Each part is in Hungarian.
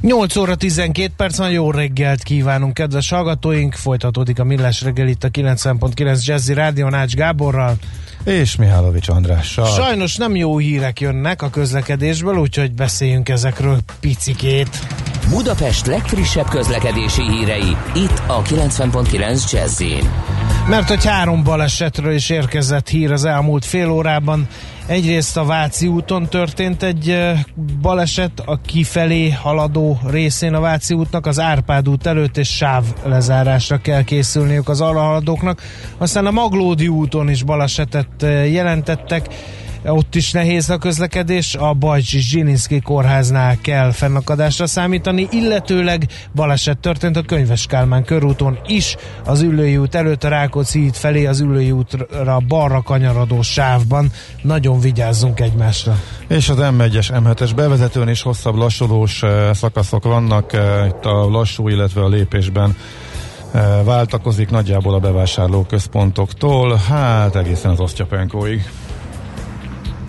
8 óra 12 perc van, jó reggelt kívánunk, kedves hallgatóink! Folytatódik a Millás reggel itt a 90.9 Jazzy Rádió Nács Gáborral. És Mihálovics Andrással. Sajnos nem jó hírek jönnek a közlekedésből, úgyhogy beszéljünk ezekről picikét. Budapest legfrissebb közlekedési hírei, itt a 90.9 jazz Mert hogy három balesetről is érkezett hír az elmúlt fél órában. Egyrészt a Váci úton történt egy baleset a kifelé haladó részén a Váci útnak, az Árpád út előtt és sáv lezárásra kell készülniük az arra haladóknak. Aztán a Maglódi úton is balesetet jelentettek ott is nehéz a közlekedés, a Bajcsi Zsilinszki kórháznál kell fennakadásra számítani, illetőleg baleset történt a Könyves Kálmán körúton is, az Üllői út előtt a Rákóczi híd felé az Üllői útra balra kanyarodó sávban. Nagyon vigyázzunk egymásra. És az M1-es, M7-es bevezetőn is hosszabb lassulós eh, szakaszok vannak, eh, itt a lassú, illetve a lépésben eh, váltakozik nagyjából a bevásárló központoktól, hát egészen az Osztyapenkóig.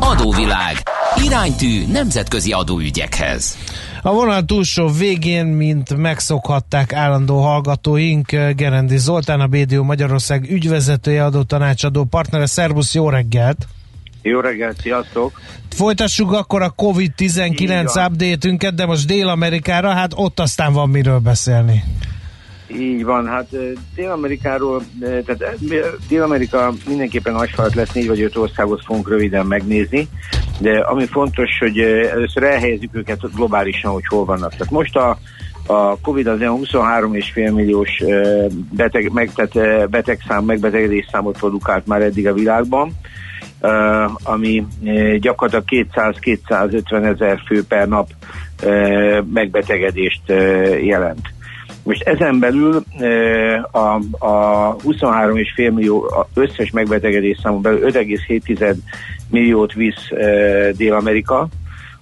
Adóvilág. Iránytű nemzetközi adóügyekhez. A vonal túlsó végén, mint megszokhatták állandó hallgatóink, Gerendi Zoltán, a BDO Magyarország ügyvezetője, adó tanácsadó partnere. Szervusz, jó reggelt! Jó reggelt, sziasztok! Folytassuk akkor a COVID-19 update-ünket, de most Dél-Amerikára, hát ott aztán van miről beszélni. Így van, hát Dél-Amerikáról, tehát Dél-Amerika mindenképpen agyfalat lesz, négy vagy öt országot fogunk röviden megnézni, de ami fontos, hogy először elhelyezzük őket globálisan, hogy hol vannak. Tehát most a, a Covid az olyan 23,5 milliós beteg, meg, tehát betegszám, megbetegedés számot produkált már eddig a világban, ami gyakorlatilag 200-250 ezer fő per nap megbetegedést jelent. Most ezen belül a, a 23,5 millió összes megbetegedés számú belül 5,7 milliót visz Dél-Amerika,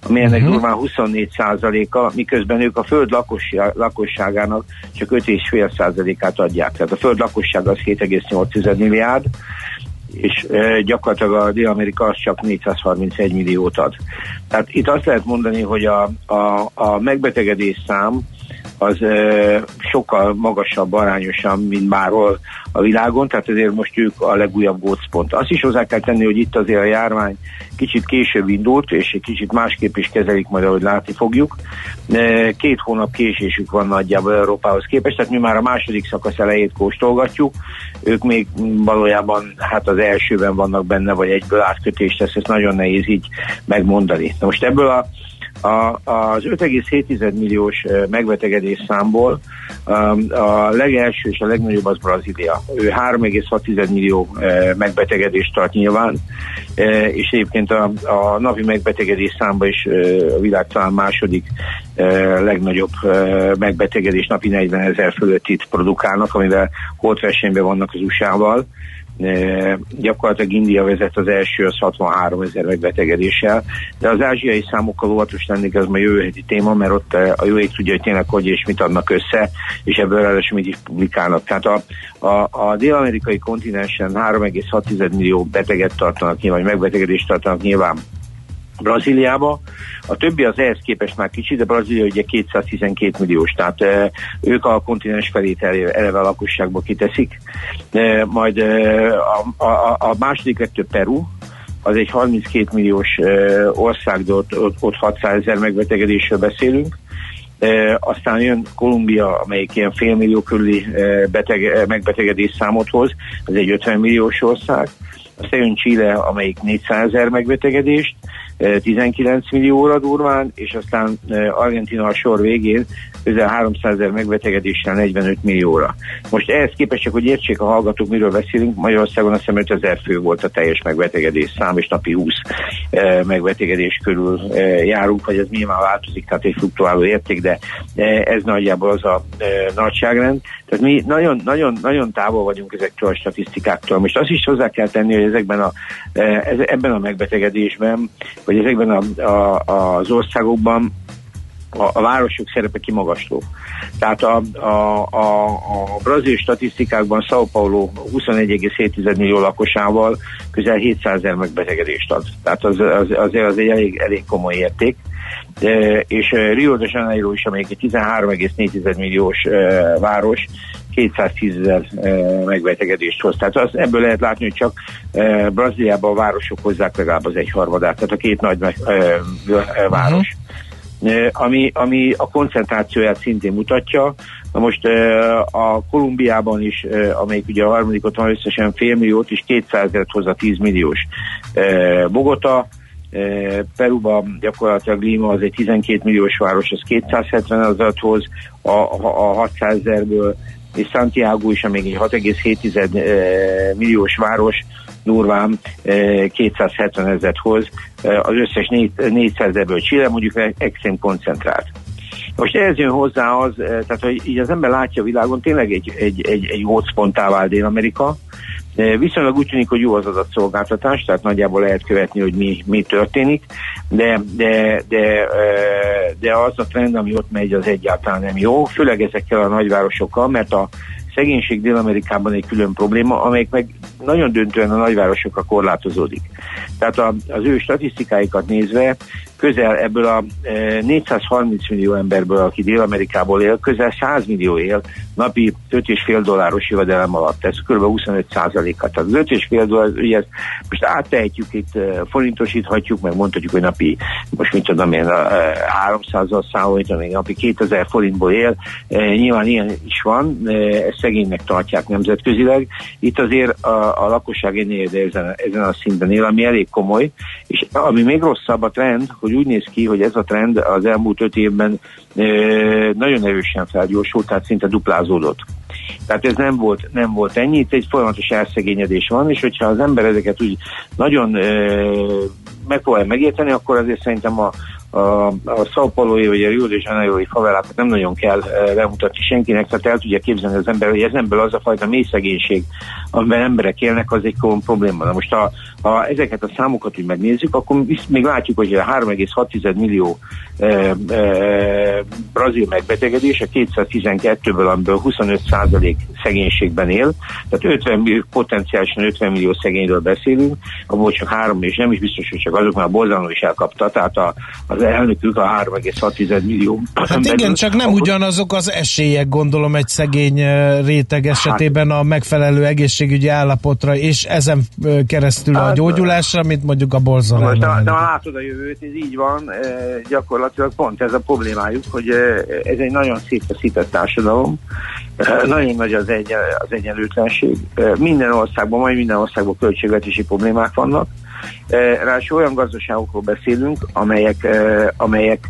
ami ennek uh-huh. durván 24 a miközben ők a föld lakosságának csak 5,5 százalékát adják. Tehát a föld lakosság az 7,8 milliárd, és e, gyakorlatilag a Dél-Amerika az csak 431 milliót ad. Tehát itt azt lehet mondani, hogy a, a, a megbetegedés szám az sokkal magasabb arányosan, mint márhol a világon, tehát ezért most ők a legújabb gócpont. Azt is hozzá kell tenni, hogy itt azért a járvány kicsit később indult, és egy kicsit másképp is kezelik majd, ahogy látni fogjuk. Két hónap késésük van nagyjából Európához képest, tehát mi már a második szakasz elejét kóstolgatjuk, ők még valójában hát az elsőben vannak benne, vagy egyből átkötést tesz, ezt nagyon nehéz így megmondani. Na most ebből a a, az 5,7 milliós megbetegedés számból a legelső és a legnagyobb az Brazília. Ő 3,6 millió megbetegedést tart nyilván, és egyébként a, a napi megbetegedés számban is a világ talán második legnagyobb megbetegedés napi 40 ezer fölött itt produkálnak, amivel holtversenyben vannak az USA-val gyakorlatilag India vezet az első, az 63 ezer megbetegedéssel, de az ázsiai számokkal óvatos lennék, ez majd jövő heti téma, mert ott a jó ég tudja, hogy tényleg hogy és mit adnak össze, és ebből ráadásul mit is publikálnak. Tehát a, a, a dél-amerikai kontinensen 3,6 millió beteget tartanak nyilván, megbetegedést tartanak nyilván Brazíliába. A többi az ehhez képest már kicsi, de Brazília ugye 212 milliós, tehát e, ők a kontinens felét eleve a lakosságból kiteszik. E, majd e, a, a, a második legtöbb Peru, az egy 32 milliós e, ország, de ott, ott, ott 600 ezer megbetegedésről beszélünk E, aztán jön Kolumbia, amelyik ilyen félmillió körüli e, beteg, megbetegedés számot hoz, ez egy 50 milliós ország. Aztán jön Chile, amelyik 400 ezer megbetegedést, 19 millióra durván, és aztán Argentina a sor végén közel 300 ezer megbetegedéssel 45 millióra. Most ehhez képest csak, hogy értsék a hallgatók, miről beszélünk, Magyarországon azt hiszem 5000 fő volt a teljes megbetegedés szám, és napi 20 megbetegedés körül járunk, vagy ez nyilván változik, tehát egy fluktuáló érték, de ez nagyjából az a nagyságrend. Tehát mi nagyon, nagyon, nagyon távol vagyunk ezektől a statisztikáktól. Most azt is hozzá kell tenni, hogy ezekben a, ebben a megbetegedésben, vagy ezekben a, a, az országokban a, a városok szerepe kimagasló. Tehát a, a, a, a brazil statisztikákban São Paulo 21,7 millió lakosával közel 700 ezer megbetegedést ad. Tehát az, az, az, az egy elég, elég komoly érték. De, és Rio de Janeiro is, amelyik egy 13,4 milliós város, 210 ezer megbetegedést hoz. Tehát az, ebből lehet látni, hogy csak Brazíliában a városok hozzák legalább az egyharmadát, tehát a két nagy meg, város. Uh-huh. Ami, ami a koncentrációját szintén mutatja. Na most a Kolumbiában is, amelyik ugye a harmadikot van összesen fél milliót, és 200 ezeret hoz a 10 milliós Bogota, Peruban gyakorlatilag Lima az egy 12 milliós város, az 270 ezeret a, a, a 600 ezerből és Santiago is, amíg egy 6,7 milliós város, durván 270 ezeret hoz, az összes 400 ezerből Chile mondjuk extrém koncentrált. Most ehhez jön hozzá az, tehát hogy így az ember látja a világon, tényleg egy, egy, egy, egy hotspontá vált Dél-Amerika, Viszonylag úgy tűnik, hogy jó az adatszolgáltatás, tehát nagyjából lehet követni, hogy mi, mi történik, de, de, de, de az a trend, ami ott megy, az egyáltalán nem jó, főleg ezekkel a nagyvárosokkal, mert a szegénység Dél-Amerikában egy külön probléma, amelyik meg nagyon döntően a nagyvárosokra korlátozódik. Tehát a, az ő statisztikáikat nézve közel ebből a 430 e, millió emberből, aki Dél-Amerikából él, közel 100 millió él napi 5,5 dolláros jövedelem alatt. Ez kb. 25 százaléka. Tehát az 5,5 dollár, ugye most áttehetjük itt, e, forintosíthatjuk, meg mondhatjuk, hogy napi, most mit tudom én, 300-al számolítani, napi 2000 forintból él. E, nyilván ilyen is van, ezt szegénynek tartják nemzetközileg. Itt azért a, a lakosság ennél ezen, ezen a szinten él, ami elég komoly, és ami még rosszabb a trend, hogy hogy úgy néz ki, hogy ez a trend az elmúlt öt évben nagyon erősen felgyorsult, tehát szinte duplázódott. Tehát ez nem volt, nem volt ennyi, itt egy folyamatos elszegényedés van, és hogyha az ember ezeket úgy nagyon megpróbálja megérteni, akkor azért szerintem a, a, a Sao Paulo-i vagy a Rio de Janeiro-i favelákat nem nagyon kell e, bemutatni senkinek, tehát el tudja képzelni az ember, hogy ez ebből az a fajta mély szegénység, amiben emberek élnek, az egy probléma. Na most ha, ha ezeket a számokat úgy megnézzük, akkor még látjuk, hogy a 3,6 millió e, e, brazil megbetegedés, a 212-ből, amiből 25% szegénységben él, tehát 50 millió, potenciálisan 50 millió szegényről beszélünk, abból csak három, és nem is biztos, hogy csak azok, mert a Bolzano is elkapta, tehát a, az elnökük a 3,6 millió. Hát igen, csak nem ugyanazok az esélyek, gondolom, egy szegény réteg hát- esetében a megfelelő egészségügyi állapotra, és ezen keresztül a hát, gyógyulásra, mint mondjuk a Bolzano. Most, de, de látod a jövőt, ez így van, gyakorlatilag pont ez a problémájuk, hogy ez egy nagyon szétfeszített társadalom, nagyon nagy az, egy, az egyenlőtlenség. Minden országban, majd minden országban költségvetési problémák vannak. Ráadásul olyan gazdaságokról beszélünk, amelyek, amelyek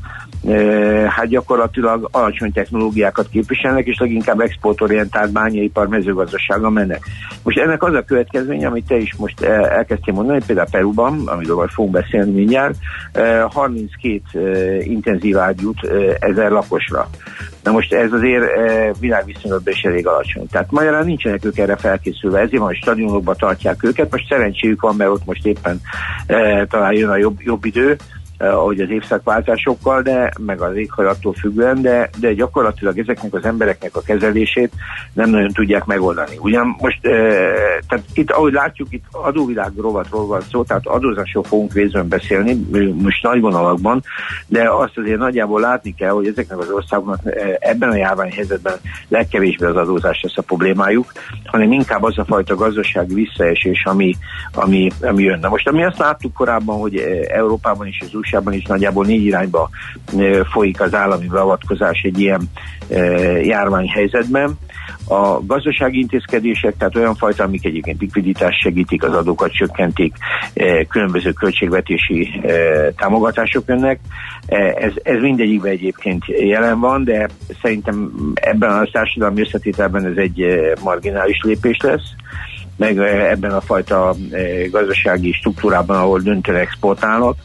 hát gyakorlatilag alacsony technológiákat képviselnek, és leginkább exportorientált bányaipar mezőgazdasága mennek. Most ennek az a következménye, amit te is most elkezdtél mondani, például Peruban, amiről majd fogunk beszélni mindjárt, 32 intenzív ágyút ezer lakosra. Na most ez azért világviszonylatban is elég alacsony. Tehát magyarán nincsenek ők erre felkészülve, ezért van, hogy stadionokba tartják őket. Most szerencséjük van, mert ott most éppen talán jön a jobb, jobb idő, ahogy az évszakváltásokkal, de meg az éghajlattól függően, de, de gyakorlatilag ezeknek az embereknek a kezelését nem nagyon tudják megoldani. Ugyan most, e, tehát itt, ahogy látjuk, itt adóvilág rovatról van szó, tehát adózásról fogunk részben beszélni, most nagy vonalakban, de azt azért nagyjából látni kell, hogy ezeknek az országoknak ebben a járványhelyzetben legkevésbé az adózás lesz a problémájuk, hanem inkább az a fajta gazdasági visszaesés, ami, ami, ami jön. Most, ami azt láttuk korábban, hogy Európában is az USA-ban is nagyjából négy irányba folyik az állami beavatkozás egy ilyen járványhelyzetben. A gazdasági intézkedések, tehát olyan fajta, amik egyébként likviditást segítik, az adókat csökkentik, különböző költségvetési támogatások jönnek. Ez, ez mindegyikben egyébként jelen van, de szerintem ebben a társadalmi összetételben ez egy marginális lépés lesz meg ebben a fajta gazdasági struktúrában, ahol döntően exportálnak.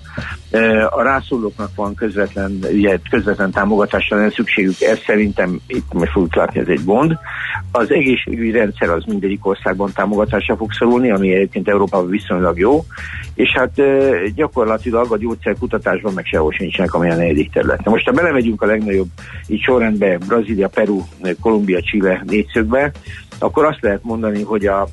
A rászólóknak van közvetlen, ugye, közvetlen támogatásra nem szükségük, ez szerintem itt most fogjuk látni, ez egy gond. Az egészségügyi rendszer az mindegyik országban támogatásra fog szorulni, ami egyébként Európában viszonylag jó, és hát gyakorlatilag a gyógyszerkutatásban meg sehol sincsenek, amilyen negyedik terület. Most ha belemegyünk a legnagyobb így sorrendbe, Brazília, Peru, Kolumbia, Chile négyszögbe, akkor azt lehet mondani, hogy a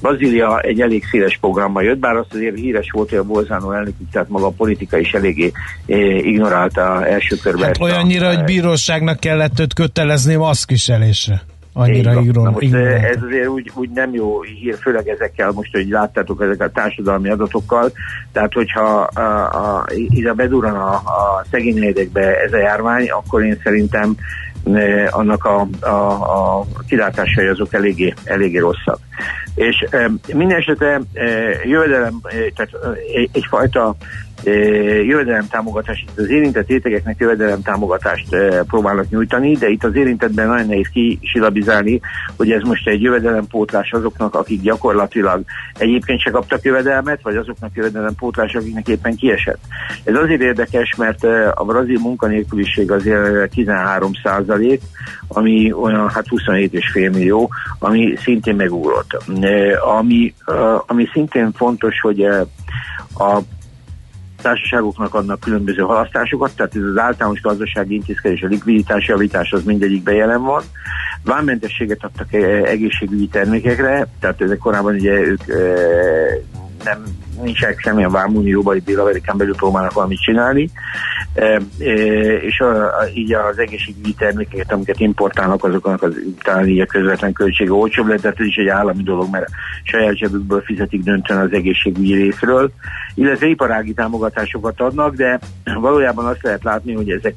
Brazília egy elég széles programmal jött, bár azt azért híres volt, hogy a Bolzánó elnök, tehát maga a politika is eléggé eh, ignorálta első körben. Hát olyannyira, a, hogy bíróságnak kellett őt kötelezni maszkviselésre. Annyira. Most eh, ez azért úgy, úgy nem jó hír, főleg ezekkel most, hogy láttátok ezek a társadalmi adatokkal, tehát hogyha a, a, ide bedurran a, a szegényedekbe ez a járvány, akkor én szerintem annak a, a, a kilátásai azok eléggé, eléggé rosszak. És minden esetre jövedelem, tehát egyfajta jövedelem támogatást, itt az érintett rétegeknek jövedelem támogatást próbálnak nyújtani, de itt az érintettben nagyon nehéz kisilabizálni, hogy ez most egy jövedelempótlás azoknak, akik gyakorlatilag egyébként se kaptak jövedelmet, vagy azoknak jövedelempótlás, akiknek éppen kiesett. Ez azért érdekes, mert a brazil munkanélküliség azért 13 százalék, ami olyan hát 27,5 millió, ami szintén megugrott. Ami, ami szintén fontos, hogy a társaságoknak adnak különböző halasztásokat, tehát ez az általános gazdasági intézkedés, a likviditás javítás az mindegyikben jelen van. Vámmentességet adtak e, egészségügyi termékekre, tehát ezek korábban ugye ők e, nem nincsenek semmilyen vámunióban, itt Dél-Amerikán belül próbálnak valamit csinálni, és a, a, így az egészségügyi termékeket, amiket importálnak, azoknak az talán így a közvetlen költsége olcsóbb lett, tehát ez is egy állami dolog, mert saját zsebükből fizetik döntően az egészségügyi részről, illetve iparági támogatásokat adnak, de valójában azt lehet látni, hogy ezek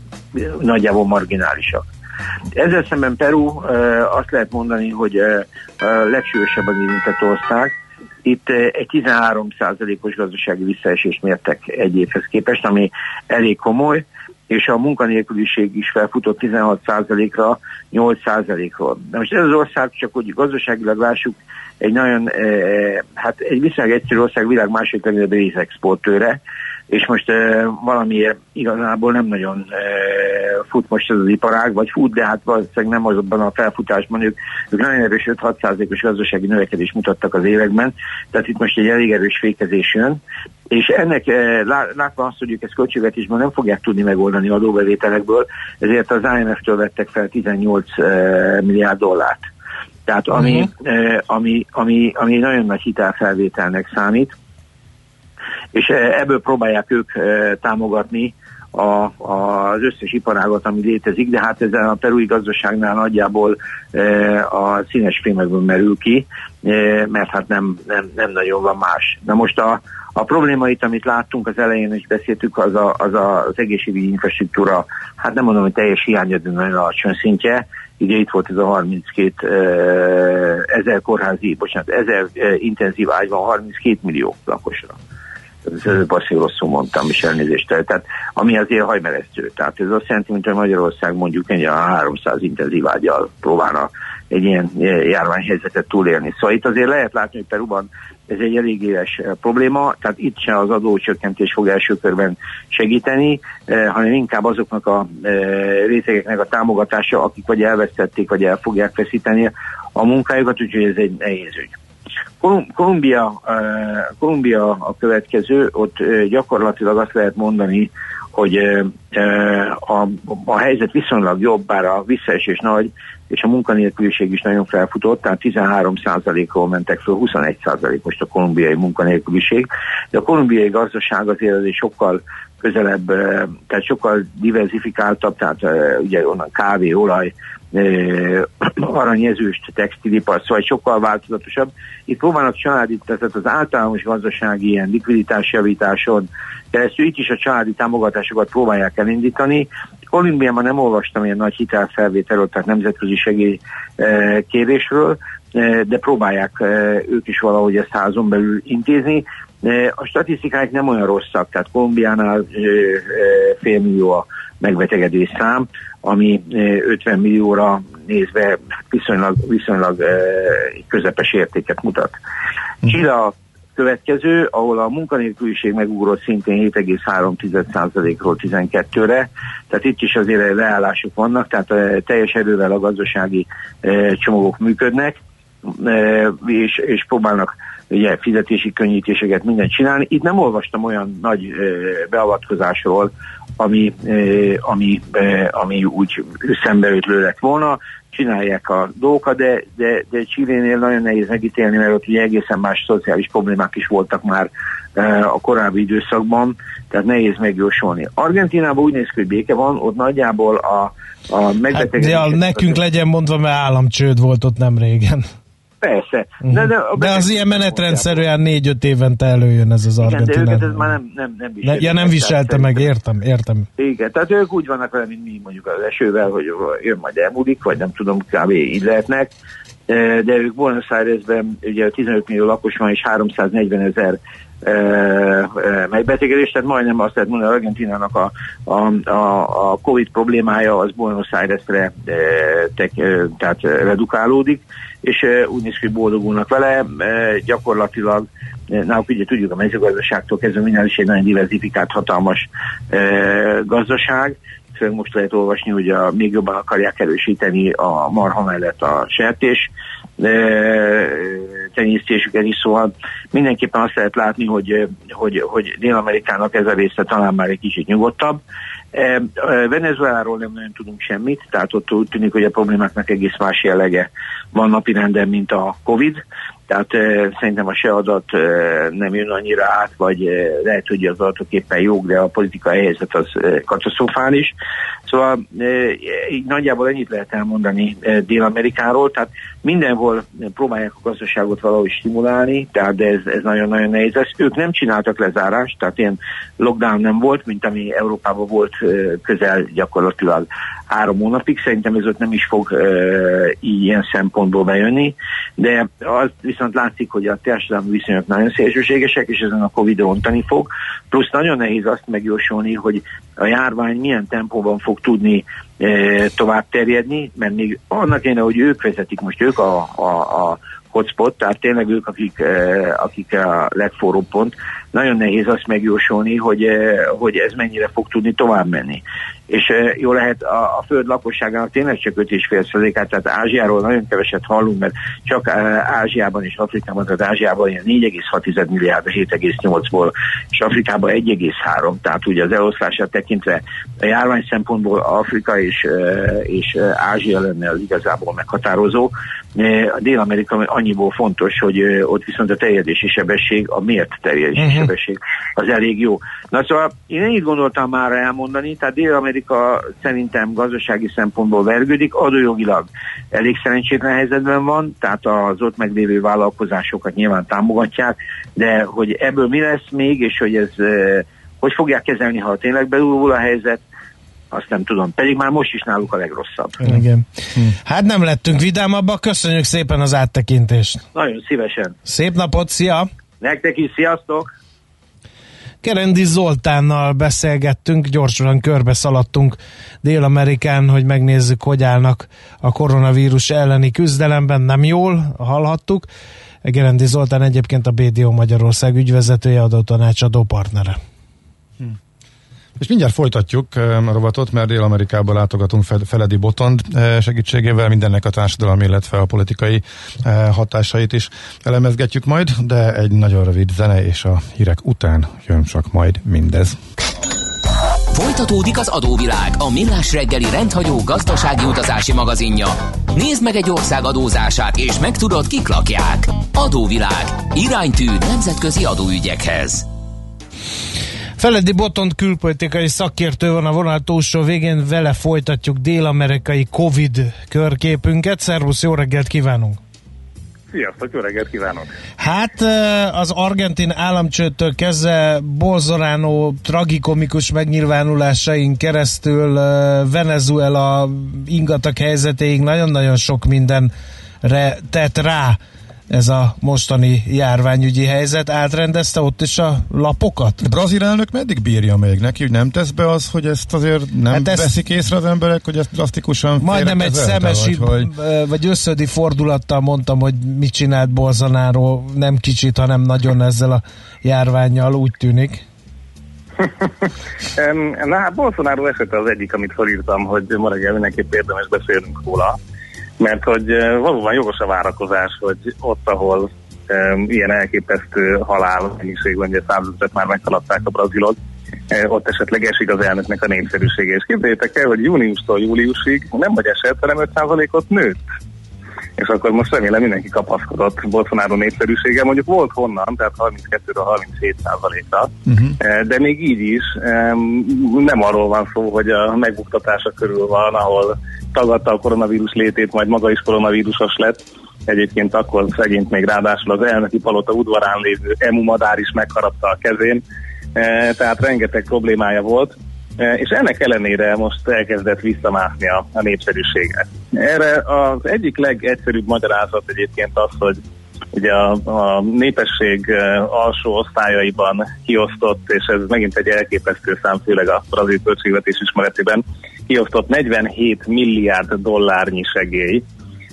nagyjából marginálisak. Ezzel szemben Peru azt lehet mondani, hogy legsősebb az érintett ország, itt egy 13%-os gazdasági visszaesést mértek egy évhez képest, ami elég komoly, és a munkanélküliség is felfutott 16%-ra, 8%-ról. De most ez az ország, csak hogy gazdaságilag lássuk, egy nagyon, hát egy viszonylag egyszerű ország világ második legnagyobb részexportőre, és most e, valamiért igazából nem nagyon e, fut most ez az iparág, vagy fut, de hát valószínűleg nem azokban a felfutásban, ők, ők nagyon erős 5-6%-os gazdasági növekedést mutattak az években, tehát itt most egy elég erős fékezés jön, és ennek e, látva azt, hogy ők ezt költségvetésben nem fogják tudni megoldani adóbevételekből, ezért az IMF-től vettek fel 18 e, milliárd dollárt. Tehát ami, uh-huh. e, ami, ami, ami nagyon nagy hitelfelvételnek számít, és eh, ebből próbálják ők eh, támogatni a, az összes iparágot, ami létezik, de hát ezen a perui gazdaságnál nagyjából e, a színes fémekből merül ki, e, mert hát nem, nem, nem nagyon van más. Na most a, a probléma itt, amit láttunk az elején, és beszéltük, az a, az, a, az egészségügyi infrastruktúra, hát nem mondom, hogy teljes hiánya, de nagyon alacsony szintje. Ugye itt volt ez a 32 e, ezer kórházi, bocsánat, ezer intenzív ágy van 32 millió lakosra ez előbb azt mondtam, és elnézést tehát ami azért hajmeresztő. Tehát ez azt jelenti, mint hogy Magyarország mondjuk egy a 300 intenzív ágyal próbálna egy ilyen járványhelyzetet túlélni. Szóval itt azért lehet látni, hogy Peruban ez egy elég éles eh, probléma, tehát itt sem az adócsökkentés fog első körben segíteni, eh, hanem inkább azoknak a eh, rétegeknek a támogatása, akik vagy elvesztették, vagy el fogják veszíteni a munkájukat, úgyhogy ez egy nehéz ügy. Kolumbia, Kolumbia a következő, ott gyakorlatilag azt lehet mondani, hogy a, a helyzet viszonylag jobb, bár a visszaesés nagy, és a munkanélküliség is nagyon felfutott, tehát 13%-ról mentek föl, 21% most a kolumbiai munkanélküliség, de a kolumbiai gazdaság azért azért sokkal közelebb, tehát sokkal diversifikáltabb, tehát ugye onnan kávé, olaj, aranyezőst textilipar, szóval sokkal változatosabb. Itt próbálnak családi, tehát az általános gazdasági ilyen likviditásjavításon keresztül itt is a családi támogatásokat próbálják elindítani. Olimpiában nem olvastam ilyen nagy hitelfelvételről, tehát nemzetközi segélykérésről, de próbálják ők is valahogy ezt házon belül intézni. A statisztikák nem olyan rosszak, tehát Kolumbiánál félmillió a megbetegedés szám, ami 50 millióra nézve viszonylag, viszonylag közepes értéket mutat. Chile a következő, ahol a munkanélküliség megugrott szintén 7,3%-ról 12-re, tehát itt is azért leállások vannak, tehát teljes erővel a gazdasági csomagok működnek, és, és próbálnak ugye, fizetési könnyítéseket mindent csinálni. Itt nem olvastam olyan nagy beavatkozásról, ami, ami, ami úgy szembeötlő lett volna, csinálják a dolgokat, de, de, de Csillénél nagyon nehéz megítélni, mert ott ugye egészen más szociális problémák is voltak már a korábbi időszakban, tehát nehéz megjósolni. Argentinában úgy néz ki, hogy béke van, ott nagyjából a, a megbetegedés... Hát, ja, nekünk legyen mondva, mert államcsőd volt ott nem régen. Persze. Uh-huh. De, de, de az ilyen menetrendszerűen négy-öt évente előjön ez az Argentina. Igen, de ez már nem, nem, nem viselte. Ja, nem viselte meg, értem, értem. Igen, tehát ők úgy vannak vele, mint mi mondjuk az esővel, hogy jön majd elmúlik, vagy nem tudom, kb. így lehetnek. De ők Buenos Airesben ugye 15 millió lakos van, és 340 ezer megbetegedés, tehát majdnem azt lehet mondani, hogy Argentinának a, a, a, a Covid problémája az Buenos Airesre te, tehát redukálódik, és úgy néz ki, hogy boldogulnak vele. Gyakorlatilag náluk ugye tudjuk a mezőgazdaságtól kezdve minden is egy nagyon diversifikált, hatalmas gazdaság, főleg most lehet olvasni, hogy a, még jobban akarják erősíteni a marha mellett a sertés tenyésztésüket is, szóval mindenképpen azt lehet látni, hogy, hogy, hogy Dél-Amerikának ez a része talán már egy kicsit nyugodtabb. Venezueláról nem nagyon tudunk semmit, tehát ott úgy tűnik, hogy a problémáknak egész más jellege van napirenden, mint a Covid, tehát e, szerintem a se adat e, nem jön annyira át, vagy e, lehet, hogy az adatok éppen jók, de a politikai helyzet az e, katasztrofális. Szóval e, így nagyjából ennyit lehet elmondani e, Dél-Amerikáról, tehát mindenhol próbálják a gazdaságot valahogy stimulálni, tehát de ez, ez nagyon-nagyon nehéz lesz. Ők nem csináltak lezárást, tehát ilyen lockdown nem volt, mint ami Európában volt e, közel gyakorlatilag három hónapig. Szerintem ez ott nem is fog e, ilyen szempontból bejönni, de az viszont látszik, hogy a társadalmi viszonyok nagyon szélsőségesek, és ezen a Covid rontani fog. Plusz nagyon nehéz azt megjósolni, hogy a járvány milyen tempóban fog tudni e, tovább terjedni, mert még annak kéne, hogy ők vezetik most ők a, a, a hotspot, tehát tényleg ők, akik, akik a legforróbb pont, nagyon nehéz azt megjósolni, hogy, e, hogy ez mennyire fog tudni tovább menni és jó lehet a, a föld lakosságának tényleg csak 5,5%-át, tehát Ázsiáról nagyon keveset hallunk, mert csak Ázsiában és Afrikában, tehát Ázsiában ilyen 4,6 milliárd a 7,8-ból, és Afrikában 1,3, tehát ugye az eloszlását tekintve a járvány szempontból Afrika és, és Ázsia lenne az igazából meghatározó. A Dél-Amerika annyiból fontos, hogy ott viszont a terjedési sebesség, a mért terjedési uh-huh. Sebesség az elég jó. Na szóval én ennyit gondoltam már elmondani, tehát Dél-Amerika szerintem gazdasági szempontból vergődik, adójogilag elég szerencsétlen helyzetben van, tehát az ott meglévő vállalkozásokat nyilván támogatják, de hogy ebből mi lesz még, és hogy ez hogy fogják kezelni, ha tényleg belúvul a helyzet, azt nem tudom. Pedig már most is náluk a legrosszabb. Igen. Hm. Hát nem lettünk vidámabbak, köszönjük szépen az áttekintést. Nagyon szívesen. Szép napot, szia! Nektek is, sziasztok! Kerendi Zoltánnal beszélgettünk, gyorsan körbe szaladtunk Dél-Amerikán, hogy megnézzük, hogy állnak a koronavírus elleni küzdelemben. Nem jól, hallhattuk. Gerendi Zoltán egyébként a BDO Magyarország ügyvezetője, adó tanácsadó partnere. És mindjárt folytatjuk a rovatot, mert Dél-Amerikából látogatunk Feledi Botond segítségével, mindennek a társadalmi, illetve a politikai hatásait is elemezgetjük majd, de egy nagyon rövid zene és a hírek után jön csak majd mindez. Folytatódik az adóvilág, a millás reggeli rendhagyó gazdasági utazási magazinja. Nézd meg egy ország adózását, és megtudod, kik lakják. Adóvilág. Iránytű nemzetközi adóügyekhez. Feledi Botont külpolitikai szakértő van a vonal túlsó végén, vele folytatjuk dél-amerikai Covid körképünket. Szervusz, jó reggelt kívánunk! Sziasztok, jó reggelt kívánok! Hát az argentin államcsőtől kezdve Bolsonaro tragikomikus megnyilvánulásain keresztül Venezuela ingatag helyzetéig nagyon-nagyon sok mindenre tett rá ez a mostani járványügyi helyzet. Átrendezte ott is a lapokat? A brazil elnök meddig bírja még neki, hogy nem tesz be az, hogy ezt azért nem hát ezt veszik észre az emberek, hogy ezt drasztikusan Majdnem egy szemesi, vagy, hogy... vagy összödi fordulattal mondtam, hogy mit csinált Bolsonaro, nem kicsit, hanem nagyon ezzel a járványjal, úgy tűnik. Na hát Bolsonaro esete az egyik, amit felírtam, hogy ma reggel mindenképp érdemes beszélnünk róla mert hogy valóban jogos a várakozás, hogy ott, ahol um, ilyen elképesztő halál mennyiségben, ugye százezret már meghaladták a brazilok, ott esetleg esik az elnöknek a népszerűsége. És képzeljétek el, hogy júniustól júliusig nem vagy esett, hanem 5%-ot nőtt. És akkor most remélem mindenki kapaszkodott Bolsonaro népszerűsége. Mondjuk volt honnan, tehát 32-ről 37 ra uh-huh. de még így is nem arról van szó, hogy a megbuktatása körül van, ahol tagadta a koronavírus létét, majd maga is koronavírusos lett. Egyébként akkor szegényt még ráadásul az elnöki palota udvarán lévő emu madár is megharapta a kezén, e, tehát rengeteg problémája volt, és ennek ellenére most elkezdett visszamászni a, a népszerűséget. Erre az egyik legegyszerűbb magyarázat egyébként az, hogy ugye a, a népesség e, alsó osztályaiban kiosztott, és ez megint egy elképesztő szám, főleg a brazil költségvetés ismeretében, kiosztott 47 milliárd dollárnyi segély,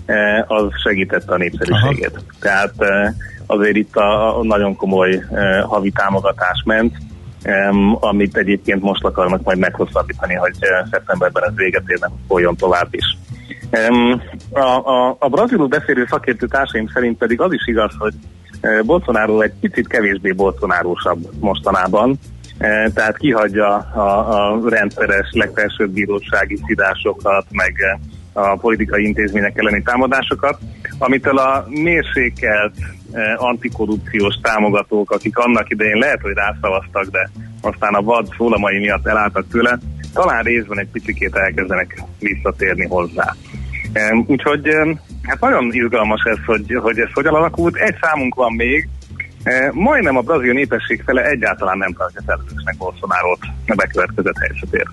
eh, az segítette a népszerűségét. Aha. Tehát eh, azért itt a nagyon komoly eh, havi támogatás ment, amit egyébként most akarnak majd meghosszabbítani, hogy szeptemberben ez véget érnek, folyjon tovább is. A, a, a brazilul beszélő szakértő társaim szerint pedig az is igaz, hogy Bolsonaro egy picit kevésbé bolsonárósabb mostanában, E, tehát kihagyja a, a rendszeres legfelsőbb bírósági szidásokat, meg a politikai intézmények elleni támadásokat, amitől a mérsékelt antikorrupciós támogatók, akik annak idején lehet, hogy rászavaztak, de aztán a vad szólamai miatt elálltak tőle, talán részben egy picit elkezdenek visszatérni hozzá. E, úgyhogy hát nagyon izgalmas ez, hogy, hogy ez hogyan alakult. Egy számunk van még, E, majdnem a brazil népesség fele egyáltalán nem tartja felelősnek Bolsonaro-t a bekövetkezett helyzetért.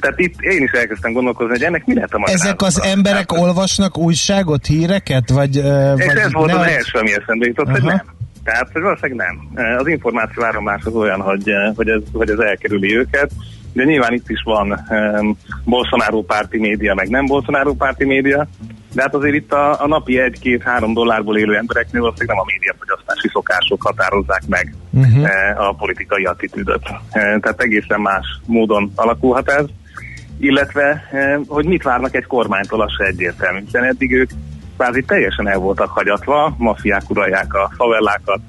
Tehát itt én is elkezdtem gondolkozni, hogy ennek mi lehet a magyarázat. Ezek az emberek tehát, olvasnak újságot, híreket? Vagy, és vagy ez volt az első, ami eszembe jutott, hogy nem. Tehát, hogy valószínűleg nem. Az információ áramlás az olyan, hogy, hogy, ez, hogy ez elkerüli őket, de nyilván itt is van um, Bolsonaro párti média, meg nem Bolsonaro párti média, de hát azért itt a, a napi 1-2-3 dollárból élő embereknél valószínűleg nem a médiafogyasztási szokások határozzák meg uh-huh. a politikai attitűdöt. E, tehát egészen más módon alakulhat ez, illetve hogy mit várnak egy kormánytól, az se egyértelmű, hiszen eddig ők kvázi teljesen el voltak hagyatva, mafiák uralják a favellákat,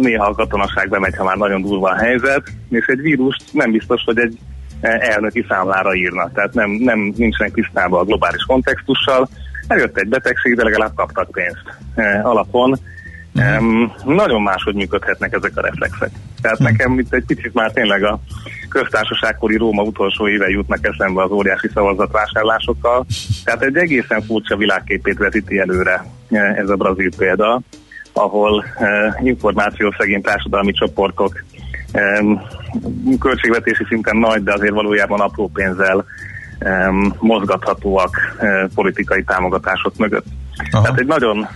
néha a katonaság bemegy, ha már nagyon durva a helyzet, és egy vírust nem biztos, hogy egy elnöki számlára írnak, tehát nem, nem nincsenek tisztában a globális kontextussal. Eljött egy betegség, de legalább kaptak pénzt e, alapon. Um, nagyon máshogy működhetnek ezek a reflexek. Tehát uh-huh. nekem itt egy picit már tényleg a köztársaságkori Róma utolsó éve jutnak eszembe az óriási szavazatvásárlásokkal. Tehát egy egészen furcsa világképét vetíti előre ez a brazil példa, ahol uh, információszegény társadalmi csoportok költségvetési szinten nagy, de azért valójában apró pénzzel mozgathatóak eh, politikai támogatások mögött. Aha. Tehát egy nagyon uh,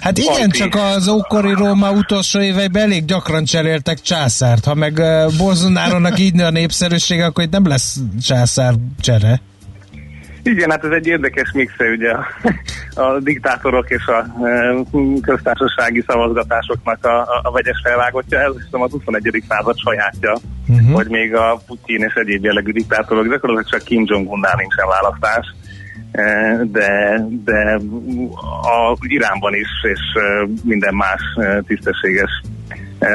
Hát igen, anti... csak az ókori Róma utolsó éveiben elég gyakran cseréltek császárt. Ha meg Bolsonáronak így a népszerűség, akkor itt nem lesz császár csere. Igen, hát ez egy érdekes mixe, ugye a, a diktátorok és a e, köztársasági szavazgatásoknak a, a, a vegyes felvágottja. Ez hiszem a 21. század sajátja, uh-huh. hogy még a Putin és egyéb jellegű diktátorok, gyakorlatilag csak Kim Jong-unnál nincsen választás e, de, de a Iránban is, és e, minden más tisztességes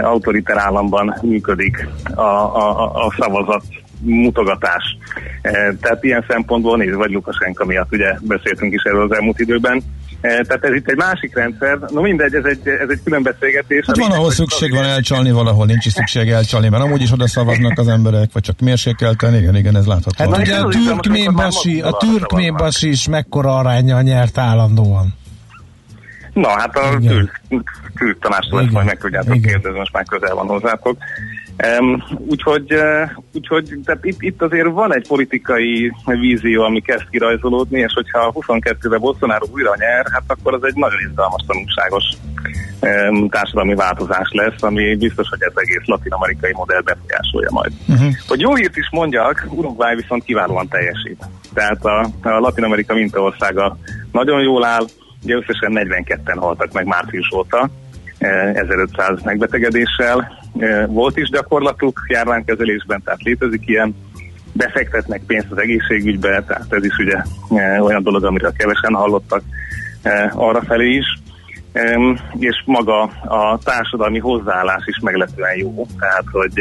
autoriter államban működik a, a, a szavazat mutogatás. E, tehát ilyen szempontból nézd, vagy Lukasenka miatt ugye beszéltünk is erről az elmúlt időben. Tehát ez itt egy másik rendszer. No mindegy, ez egy, ez egy külön beszélgetés. Hát van, ahol szükség van elcsalni, valahol nincs is szükség elcsalni, mert amúgy is oda szavaznak az emberek, vagy csak mérsékelten, igen, igen, ez látható. Hát ugye a türkménbasi, a türkménbasi is mekkora aránya nyert állandóan. Na, hát a kül, tanástól ezt majd meg tudjátok kérdezni, most már közel van hozzátok. Um, úgyhogy, uh, úgyhogy tehát itt, itt azért van egy politikai vízió, ami kezd kirajzolódni, és hogyha 22-ben Bolsonaro újra nyer, hát akkor az egy nagyon izgalmas tanulságos um, társadalmi változás lesz, ami biztos, hogy ez egész latin-amerikai modell befolyásolja majd. Uh-huh. Hogy jó hírt is mondjak, Uruguay viszont kiválóan teljesít. Tehát a, a Latin-Amerika mintaországa nagyon jól áll, ugye összesen 42-en haltak meg március óta, 1500 megbetegedéssel. Volt is gyakorlatuk járványkezelésben, tehát létezik ilyen. Befektetnek pénzt az egészségügybe, tehát ez is ugye olyan dolog, amiről kevesen hallottak arra felé is. És maga a társadalmi hozzáállás is meglepően jó. Tehát, hogy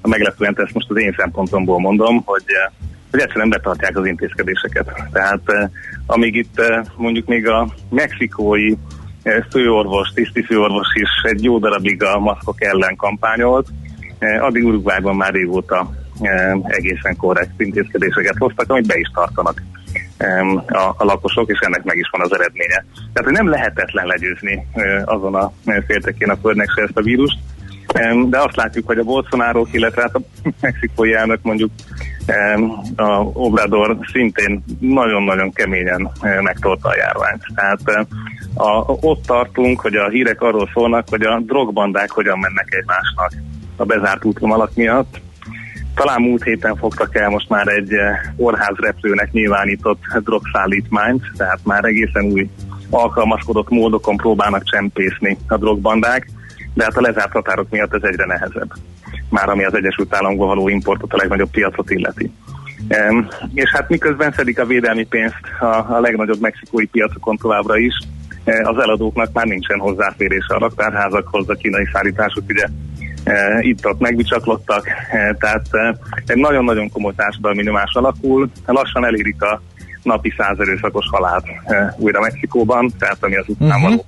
a meglepően ezt most az én szempontomból mondom, hogy hogy egyszerűen betartják az intézkedéseket. Tehát amíg itt mondjuk még a mexikói főorvos, tiszti főorvos is egy jó darabig a maszkok ellen kampányolt, addig Uruguayban már régóta egészen korrekt intézkedéseket hoztak, amit be is tartanak a, a lakosok, és ennek meg is van az eredménye. Tehát, hogy nem lehetetlen legyőzni azon a féltekén a földnek se ezt a vírust, de azt látjuk, hogy a Bolsonaro, illetve hát a mexikói elnök mondjuk a Obrador szintén nagyon-nagyon keményen megtolta a járványt. Tehát a, ott tartunk, hogy a hírek arról szólnak, hogy a drogbandák hogyan mennek egymásnak a bezárt útvonalak miatt. Talán múlt héten fogtak el most már egy kórházrepülőnek nyilvánított drogszállítmányt, tehát már egészen új alkalmazkodott módokon próbálnak csempészni a drogbandák de hát a lezárt határok miatt ez egyre nehezebb. Már ami az Egyesült Államokból való importot a legnagyobb piacot illeti. És hát miközben szedik a védelmi pénzt a, a legnagyobb mexikói piacokon továbbra is, e, az eladóknak már nincsen hozzáférése a raktárházakhoz, a kínai szállítások ugye e, itt ott megbicsaklottak, e, tehát egy nagyon-nagyon komoly társadalmi nyomás alakul, lassan elérik a napi száz erőszakos halált újra Mexikóban, tehát ami az után uh-huh. való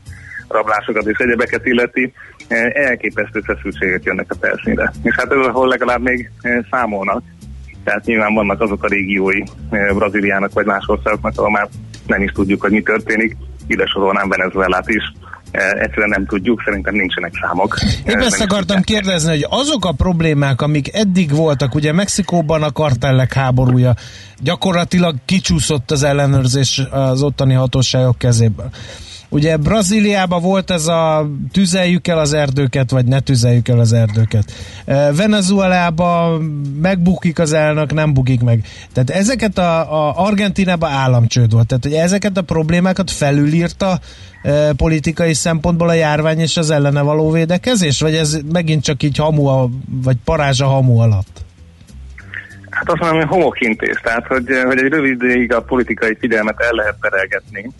rablásokat és egyebeket illeti, eh, elképesztő feszültségek jönnek a felszínre. És hát ez ahol legalább még eh, számolnak, tehát nyilván vannak azok a régiói eh, Brazíliának vagy más országoknak, ahol már nem is tudjuk, hogy mi történik, ide sorolnám Venezuelát is, egyszerűen nem tudjuk, szerintem nincsenek számok. Én ezt akartam kérdezni, hogy azok a problémák, amik eddig voltak, ugye Mexikóban a kartellek háborúja, gyakorlatilag kicsúszott az ellenőrzés az ottani hatóságok kezéből. Ugye Brazíliában volt ez a tüzeljük el az erdőket, vagy ne tüzeljük el az erdőket. Venezuelában megbukik az elnök, nem bukik meg. Tehát ezeket a, a Argentinában államcsőd volt. Tehát hogy ezeket a problémákat felülírta politikai szempontból a járvány és az ellene való védekezés? Vagy ez megint csak így hamu, a, vagy parázs a hamu alatt? Hát azt mondom, hogy homokintés, tehát hogy, hogy egy rövid ideig a politikai figyelmet el lehet terelgetni,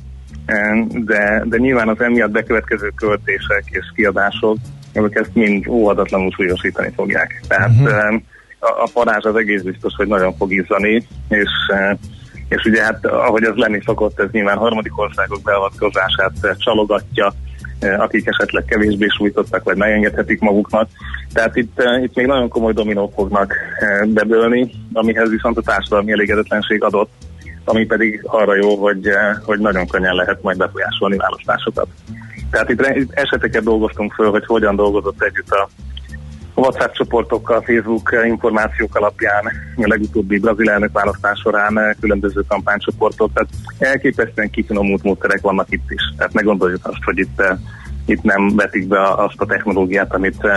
de, de nyilván az emiatt bekövetkező költések és kiadások, ezek ezt mind óhatatlanul súlyosítani fogják. Tehát uh-huh. a, a parázs az egész biztos, hogy nagyon fog izzani, és és ugye hát ahogy ez lenni szokott, ez nyilván harmadik országok beavatkozását csalogatja, akik esetleg kevésbé sújtottak, vagy megengedhetik maguknak. Tehát itt, itt még nagyon komoly dominók fognak bebölni, amihez viszont a társadalmi elégedetlenség adott ami pedig arra jó, hogy, eh, hogy nagyon könnyen lehet majd befolyásolni választásokat. Tehát itt eseteket dolgoztunk föl, hogy hogyan dolgozott együtt a WhatsApp csoportokkal, Facebook információk alapján, a legutóbbi brazil elnök választás során eh, különböző kampánycsoportok, tehát elképesztően kifinomult módszerek vannak itt is. Tehát ne gondoljuk azt, hogy itt, eh, itt nem vetik be azt a technológiát, amit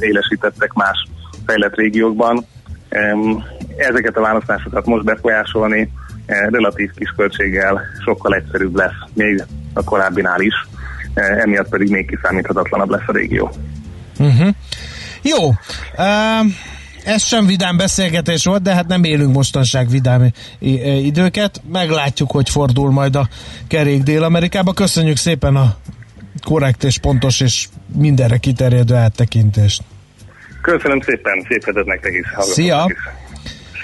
élesítettek más fejlett régiókban. Ezeket a választásokat most befolyásolni, relatív kis költséggel sokkal egyszerűbb lesz, még a korábbinál is, eh, emiatt pedig még kiszámíthatatlanabb lesz a régió. Uh-huh. Jó. Uh, ez sem vidám beszélgetés volt, de hát nem élünk mostanság vidám időket. Meglátjuk, hogy fordul majd a kerék Dél-Amerikába. Köszönjük szépen a korrekt és pontos és mindenre kiterjedő áttekintést. Köszönöm szépen, szép hetet nektek is. Szia! Is.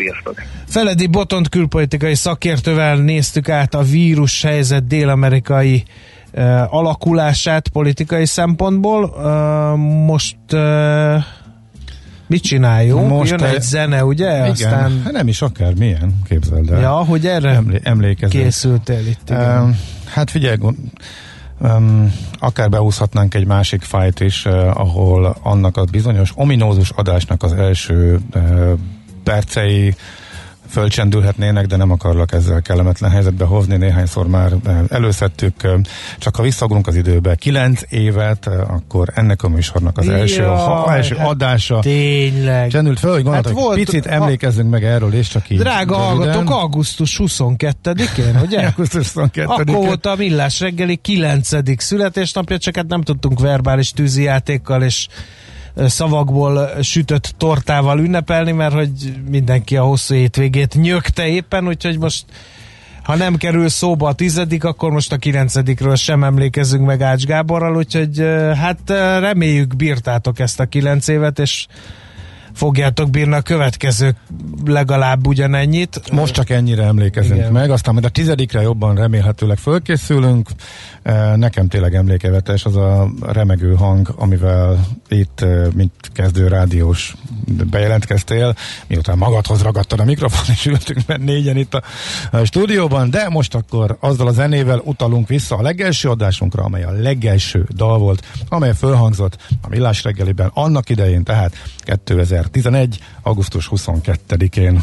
Sziasztok! Feledi Botont külpolitikai szakértővel néztük át a vírus helyzet dél-amerikai alakulását politikai szempontból. Most mit csináljunk? Most Jön egy zene, ugye? Igen, Aztán... hát nem is akár milyen, képzeld el. Ja, hogy erre Emlé- emlékezünk. készültél itt. Igen. Um, hát figyelj, um, akár beúszhatnánk egy másik fájt is, uh, ahol annak a bizonyos ominózus adásnak az első uh, percei fölcsendülhetnének, de nem akarlak ezzel kellemetlen helyzetbe hozni. Néhányszor már előszedtük, csak ha visszagrunk az időbe kilenc évet, akkor ennek a műsornak az első, Jaj, a, első hát adása. Tényleg. Csendült föl, hogy gondoltam, hát volt, picit emlékezzünk meg erről, és csak így. Drága hallgatók, augusztus 22-én, ugye? augusztus 22-én. Akkor volt a Millás reggeli 9. születésnapja, csak hát nem tudtunk verbális tűzijátékkal és szavakból sütött tortával ünnepelni, mert hogy mindenki a hosszú hétvégét nyögte éppen, úgyhogy most ha nem kerül szóba a tizedik, akkor most a kilencedikről sem emlékezünk meg Ács Gáborral, úgyhogy hát reméljük bírtátok ezt a kilenc évet, és fogjátok bírni a következő legalább ugyanennyit. Most csak ennyire emlékezünk Igen. meg, aztán majd a tizedikre jobban remélhetőleg fölkészülünk. Nekem tényleg emlékevetes az a remegő hang, amivel itt, mint kezdő rádiós bejelentkeztél, miután magadhoz ragadtad a mikrofon, és ültünk mert négyen itt a stúdióban, de most akkor azzal a zenével utalunk vissza a legelső adásunkra, amely a legelső dal volt, amely fölhangzott a Millás reggeliben annak idején, tehát 2011. augusztus 22-én.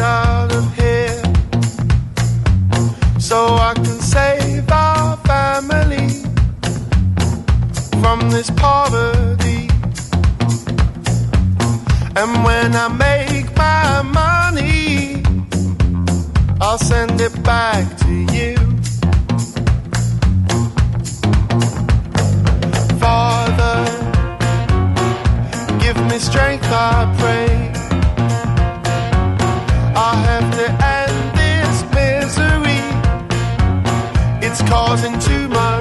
out of here so I can save our family from this poverty. And when I make my money, I'll send it back to you. Father, give me strength, I pray. I have to end this misery. It's causing too much.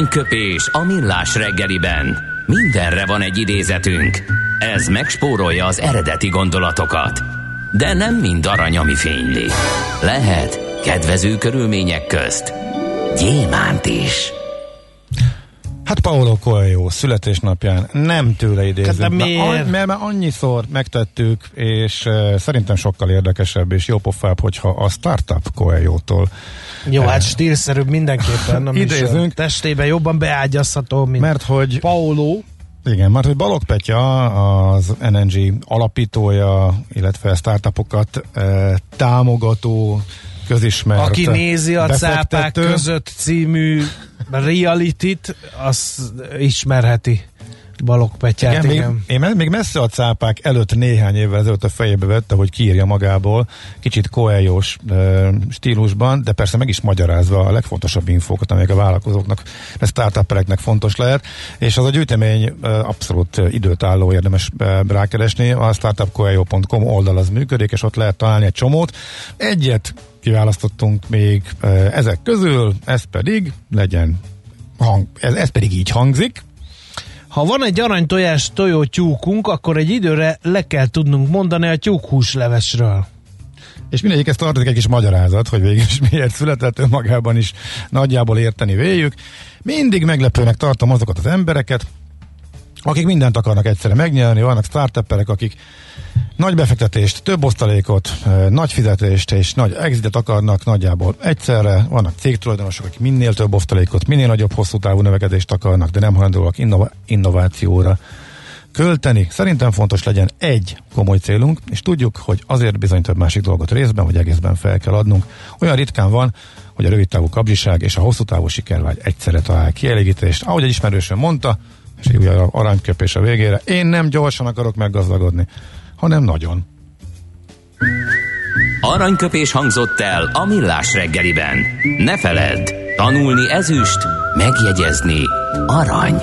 Aranyköpés a millás reggeliben. Mindenre van egy idézetünk. Ez megspórolja az eredeti gondolatokat. De nem mind arany, ami fényli. Lehet kedvező körülmények közt gyémánt is. Hát Paolo Coelho születésnapján nem tőle idézünk. Hát? Mert, mert már annyiszor megtettük, és uh, szerintem sokkal érdekesebb és jópofább, hogyha a startup Coelho-tól Jó, hát stílszerűbb mindenképpen. A Idézünk. műsor Testében jobban beágyazható, mint mert hogy Paolo. Igen, mert hogy Balog Petya, az NNG alapítója, illetve startupokat eh, támogató, közismert Aki nézi a cápák között című reality-t, az ismerheti Balog Petyát, Igen, igen. még, én még messze a cápák előtt néhány évvel ezelőtt a fejébe vette, hogy kiírja magából, kicsit koeljós e, stílusban, de persze meg is magyarázva a legfontosabb infókat, amelyek a vállalkozóknak, a startuppereknek fontos lehet, és az a gyűjtemény e, abszolút e, időt álló, érdemes e, rákeresni, a startupcoelho.com oldal az működik, és ott lehet találni egy csomót. Egyet kiválasztottunk még ezek közül, ez pedig legyen hang, ez, ez pedig így hangzik, Ha van egy aranytojás tojó tyúkunk, akkor egy időre le kell tudnunk mondani a tyúkhúslevesről. És mindegyikhez tartozik egy kis magyarázat, hogy végül is miért született önmagában is nagyjából érteni véljük. Mindig meglepőnek tartom azokat az embereket, akik mindent akarnak egyszerre megnyerni, vannak startupperek, akik nagy befektetést, több osztalékot, nagy fizetést és nagy exitet akarnak nagyjából egyszerre. Vannak cégtulajdonosok, akik minél több osztalékot, minél nagyobb hosszú távú növekedést akarnak, de nem hajlandóak innova- innovációra költeni. Szerintem fontos legyen egy komoly célunk, és tudjuk, hogy azért bizony több másik dolgot részben vagy egészben fel kell adnunk. Olyan ritkán van, hogy a rövid távú kapzsiság és a hosszú távú sikervágy egyszerre talál kielégítést. Ahogy egy ismerősöm mondta, és egy újabb aranyköpés a végére, én nem gyorsan akarok meggazdagodni, hanem nagyon. Aranyköpés hangzott el a millás reggeliben. Ne feledd, tanulni ezüst, megjegyezni arany.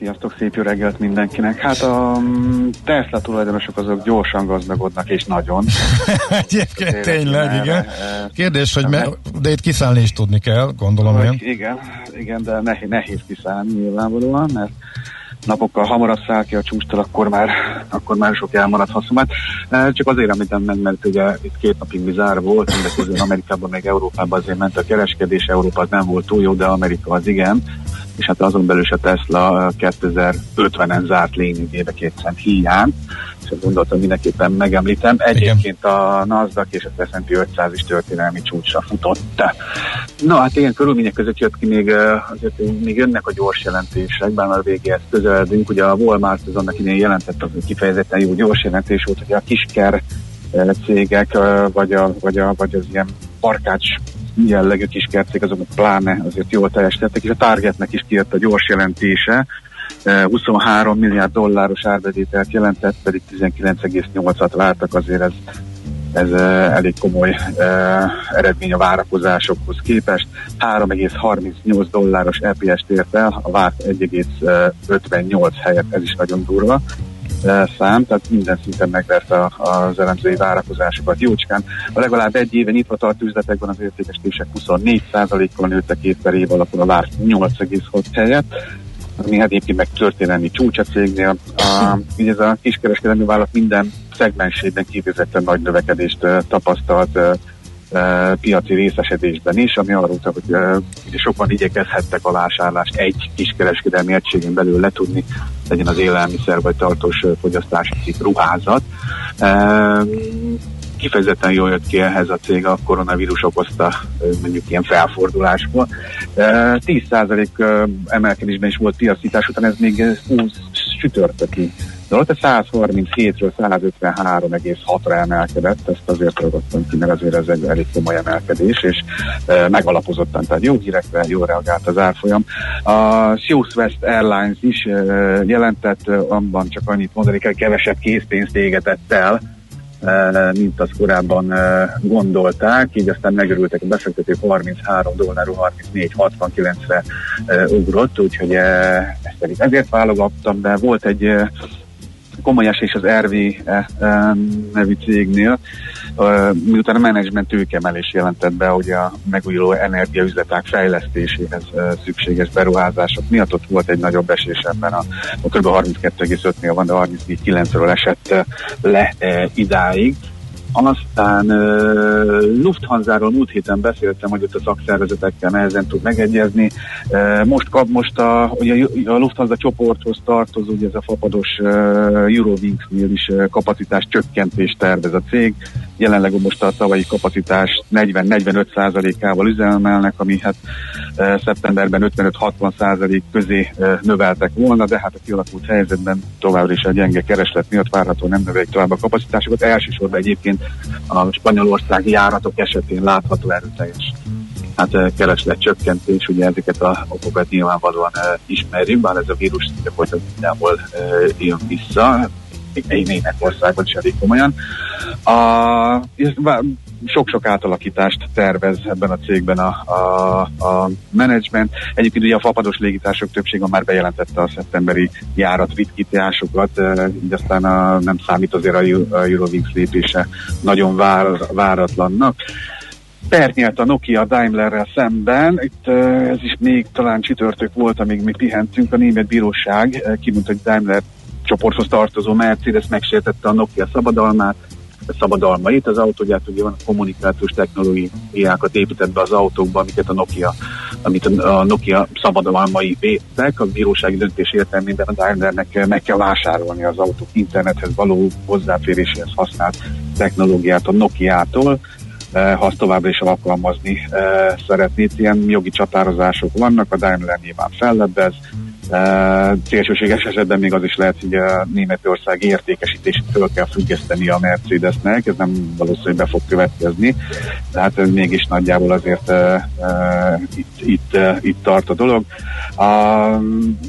Sziasztok, szép jó reggelt mindenkinek. Hát a mm, Tesla tulajdonosok azok gyorsan gazdagodnak, és nagyon. Egyébként tényleg, igen. eh, Kérdés, hogy me, de itt kiszállni is tudni kell, gondolom én. Igen, igen, de nehéz, nehéz kiszállni nyilvánvalóan, mert napokkal hamarabb száll ki a csústól, akkor már, akkor már sok elmaradt haszonát. Csak azért említem meg, mert ugye itt két napig bizár volt, mindek közül Amerikában, meg Európában azért ment a kereskedés, Európa nem volt túl jó, de Amerika az igen és hát azon belül is a Tesla 2050-en zárt lényegébe két cent hiány, és azt gondoltam mindenképpen megemlítem. Egyébként a Nasdaq és a S&P 500 is történelmi csúcsra futott. Na hát ilyen körülmények között jött ki még, eh, azért még jönnek a gyors jelentések, bár már végéhez közeledünk. Ugye a Walmart az annak idén jelentett, az kifejezetten jó gyors jelentés volt, hogy a kisker eh, cégek, eh, vagy, a, vagy, a, vagy az ilyen barkács jellegű kiskercég, azok pláne azért jól teljesítettek, és a Targetnek is kijött a gyors jelentése, 23 milliárd dolláros árbevételt jelentett, pedig 19,8-at vártak, azért ez, ez elég komoly eredmény a várakozásokhoz képest. 3,38 dolláros EPS-t ért el, a várt 1,58 helyett, ez is nagyon durva szám, tehát minden szinten megverte az elemzői várakozásokat jócskán. A legalább egy éve nyitva tart üzletekben az értékesítések 24%-kal nőttek év per év alapon a várt 8,6 helyett, ami hát egyébként meg történelmi csúcs a cégnél. A, így ez a kiskereskedelmi vállalat minden szegmensében kifejezetten nagy növekedést tapasztalt piaci részesedésben is, ami arról utal, hogy sokan igyekezhettek a vásárlást egy kiskereskedelmi egységen belül letudni, legyen az élelmiszer vagy tartós fogyasztási cikk ruházat. Kifejezetten jól jött ki ehhez a cég a koronavírus okozta mondjuk ilyen felfordulásból. 10% emelkedésben is volt piacítás után, ez még 20 sütörtöki De ott a 137-ről 153,6-ra emelkedett, ezt azért ragadtam ki, mert azért ez egy elég komoly emelkedés, és e, megalapozottan, tehát jó hírekre, jó reagált az árfolyam. A Southwest Airlines is e, jelentett, abban csak annyit mondani kell, kevesebb készpénzt égetett el, mint azt korábban gondolták, így aztán megörültek a befektetők 33 dollárról 34-69-re ugrott, úgyhogy ezt pedig ezért válogattam, de volt egy komoly esés az RV nevű cégnél, miután a menedzsment tőkemelés jelentett be, hogy a megújuló energiaüzleták fejlesztéséhez szükséges beruházások miatt ott volt egy nagyobb esés ebben a, a kb. 32,5-nél van, de 34,9-ről esett le idáig. Aztán uh, Lufthansa-ról múlt héten beszéltem, hogy ott a szakszervezetekkel nehezen tud megegyezni. Uh, most kap most a, ugye a Lufthansa csoporthoz tartozó, ugye ez a fapados uh, Eurowings-nél is uh, kapacitás csökkentést tervez a cég. Jelenleg most a tavalyi kapacitás 40-45%-ával üzemelnek, ami hát uh, szeptemberben 55-60% közé uh, növeltek volna, de hát a kialakult helyzetben továbbra is a gyenge kereslet miatt várható nem növelik tovább a kapacitásokat. Elsősorban egyébként a spanyolországi járatok esetén látható erőteljes hát eh, kereslet csökkentés, ugye ezeket a okokat nyilvánvalóan uh, ismerjük, bár ez a vírus folyton mindenhol uh, jön vissza, még Németországban is elég komolyan. A, sok-sok átalakítást tervez ebben a cégben a, a, a menedzsment. Egyébként ugye a fapados légitások többsége már bejelentette a szeptemberi járat ritkításokat, így aztán a, nem számít azért a Eurowings lépése nagyon vár, váratlannak. Pert nyert a Nokia Daimlerrel szemben, itt ez is még talán csütörtök volt, amíg mi pihentünk, a német bíróság kimondta, hogy Daimler csoporthoz tartozó Mercedes megsértette a Nokia szabadalmát, szabadalmait. Az autógyárt ugye van kommunikációs technológiákat épített be az autókba, amiket a Nokia, amit a Nokia szabadalmai védtek. A bírósági döntés értelmében a Daimlernek meg kell vásárolni az autók internethez való hozzáféréséhez használt technológiát a Nokia-tól eh, ha azt továbbra is alkalmazni eh, szeretnéd. Ilyen jogi csatározások vannak, a Daimler nyilván fellebbez, szélsőséges esetben még az is lehet, hogy a Németország értékesítését föl kell függeszteni a Mercedesnek, ez nem valószínűleg be fog következni, tehát ez mégis nagyjából azért itt, itt, itt tart a dolog. A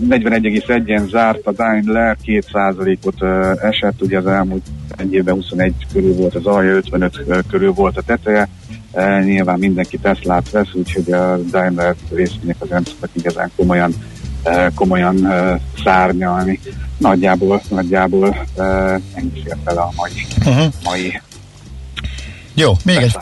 41,1-en zárt a Daimler, 2%-ot uh, esett, ugye az elmúlt egy évben 21 körül volt az alja, 55 körül volt a teteje, nyilván mindenki Teslát vesz, úgyhogy a Daimler részvények az nem igazán komolyan komolyan szárnyalni. Nagyjából, nagyjából ennyi fért el a mai, uh-huh. mai jó, még egy,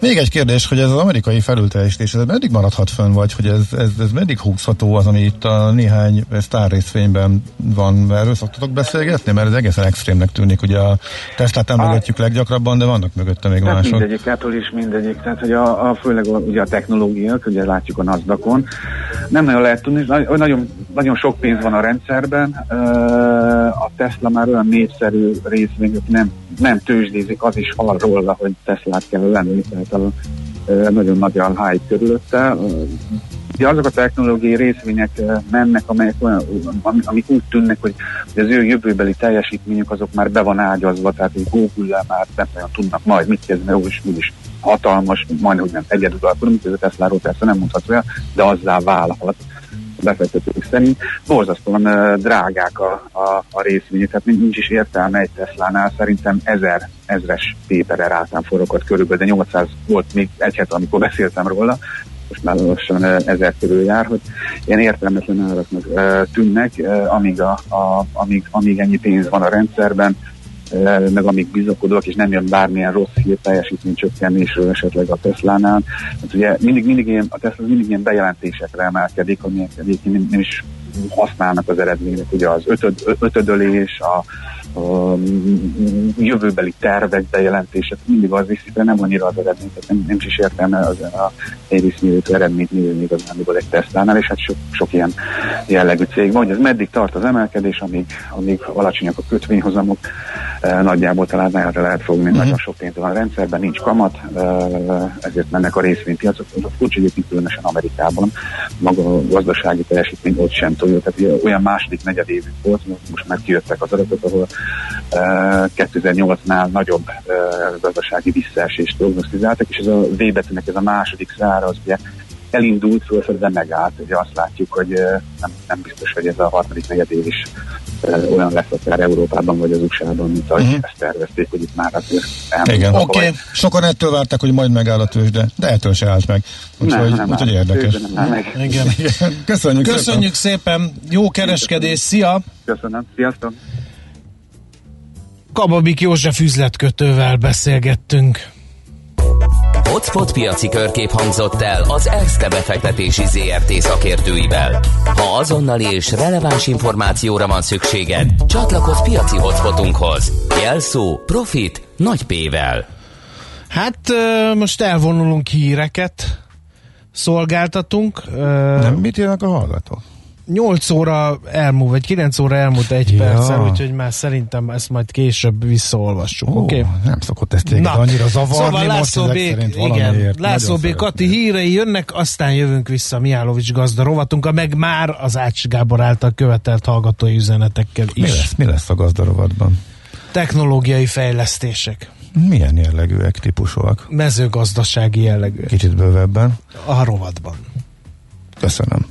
még egy kérdés, hogy ez az amerikai felülteljesítés, ez meddig maradhat fönn, vagy hogy ez, ez, ez meddig húzható az, ami itt a néhány sztár részvényben van, erről szoktatok beszélgetni, mert ez egészen extrémnek tűnik, ugye a Teslát emlegetjük leggyakrabban, de vannak mögötte még tehát mások. Mindegyikától is mindegyik, tehát hogy a, a főleg a, ugye a technológiák, ugye látjuk a nasdaq nem nagyon lehet tudni, nagyon, nagyon sok pénz van a rendszerben, a Tesla már olyan népszerű részvény, nem, nem tőzsdézik, az is hal róla, hogy Teslát kell lenni, tehát a, nagyon nagy a hype körülötte. Ugye azok a technológiai részvények mennek, amelyek olyan, amik úgy tűnnek, hogy az ő jövőbeli teljesítményük azok már be van ágyazva, tehát egy google már nem nagyon tudnak majd mit kezdeni, úgyis, úgyis hatalmas, majdnem, hogy nem egyedül mint ez a Tesla-ról persze nem mondható de azzá válhat befektetők szerint. Borzasztóan drágák a, a, a részvények, tehát nincs is értelme egy Tesla-nál, szerintem ezer, ezres péper rátán forogott körülbelül, de 800 volt még egy hét, amikor beszéltem róla, most már lassan ezer körül jár, hogy ilyen értelmetlen áraknak tűnnek, amíg, a, a, amíg, amíg ennyi pénz van a rendszerben, meg amíg bizakodok, és nem jön bármilyen rossz hír teljesítmény csökkenésről esetleg a Tesla-nál. Hát ugye mindig, mindig ilyen, a Tesla mindig ilyen bejelentésekre emelkedik, ami egyébként nem is használnak az eredmények, ugye az ötöd, ötödölés, a jövőbeli tervek bejelentése, mindig az viszi, de nem annyira az eredmény, tehát nem, nem is értelme az a Davis eredményt mérni igazán egy Tesla-nál, és hát sok, sok ilyen jellegű cég van, hogy ez meddig tart az emelkedés, amíg, amíg alacsonyak a kötvényhozamok, nagyjából talán erre lehet fogni, uh-huh. nagyon sok pénz van a rendszerben, nincs kamat, ezért mennek a részvénypiacok, a furcsa egyébként különösen Amerikában, maga a gazdasági teljesítmény ott sem tudja, tehát olyan második negyed évünk volt, most már kijöttek az adatok, ahol 2008-nál nagyobb gazdasági visszaesést prognosztizáltak, és ez a V betűnek ez a második szára az ugye elindult fölfelé, de megállt. Ugye azt látjuk, hogy nem, nem biztos, hogy ez a harmadik negyed év is olyan lesz akár Európában vagy az USA-ban, mint ahogy uh-huh. ezt tervezték, hogy itt már azért Igen, oké. Okay. Sokan ettől várták, hogy majd megáll a tőzsde, de ettől se állt meg. Úgyhogy, nem, úgyhogy érdekes. Nem meg. Igen. Igen. Köszönjük, Köszönjük szépen. szépen. Jó kereskedés. Szia! Köszönöm. Sziasztok! Kababik József üzletkötővel beszélgettünk. Hotspot piaci körkép hangzott el az ESZTE befektetési ZRT szakértőivel. Ha azonnali és releváns információra van szükséged, csatlakozz piaci hotspotunkhoz. Jelszó Profit nagy P-vel. Hát most elvonulunk híreket, szolgáltatunk. Nem, mit jönnek a hallgatók? 8 óra elmúlt, vagy 9 óra elmúlt egy ja. perccel, úgyhogy már szerintem ezt majd később visszaolvassuk, oké? Okay? Nem szokott ezt téged annyira zavarni, szóval László B, igen, László B. Kati hírei jönnek, aztán jövünk vissza Miálovics gazda rovatunk, meg már az Ács Gábor által követelt hallgatói üzenetekkel is. Mi lesz, mi lesz a gazda rovatban? Technológiai fejlesztések. Milyen jellegűek, típusúak? Mezőgazdasági jellegűek. Kicsit bővebben. A rovatban. Köszönöm.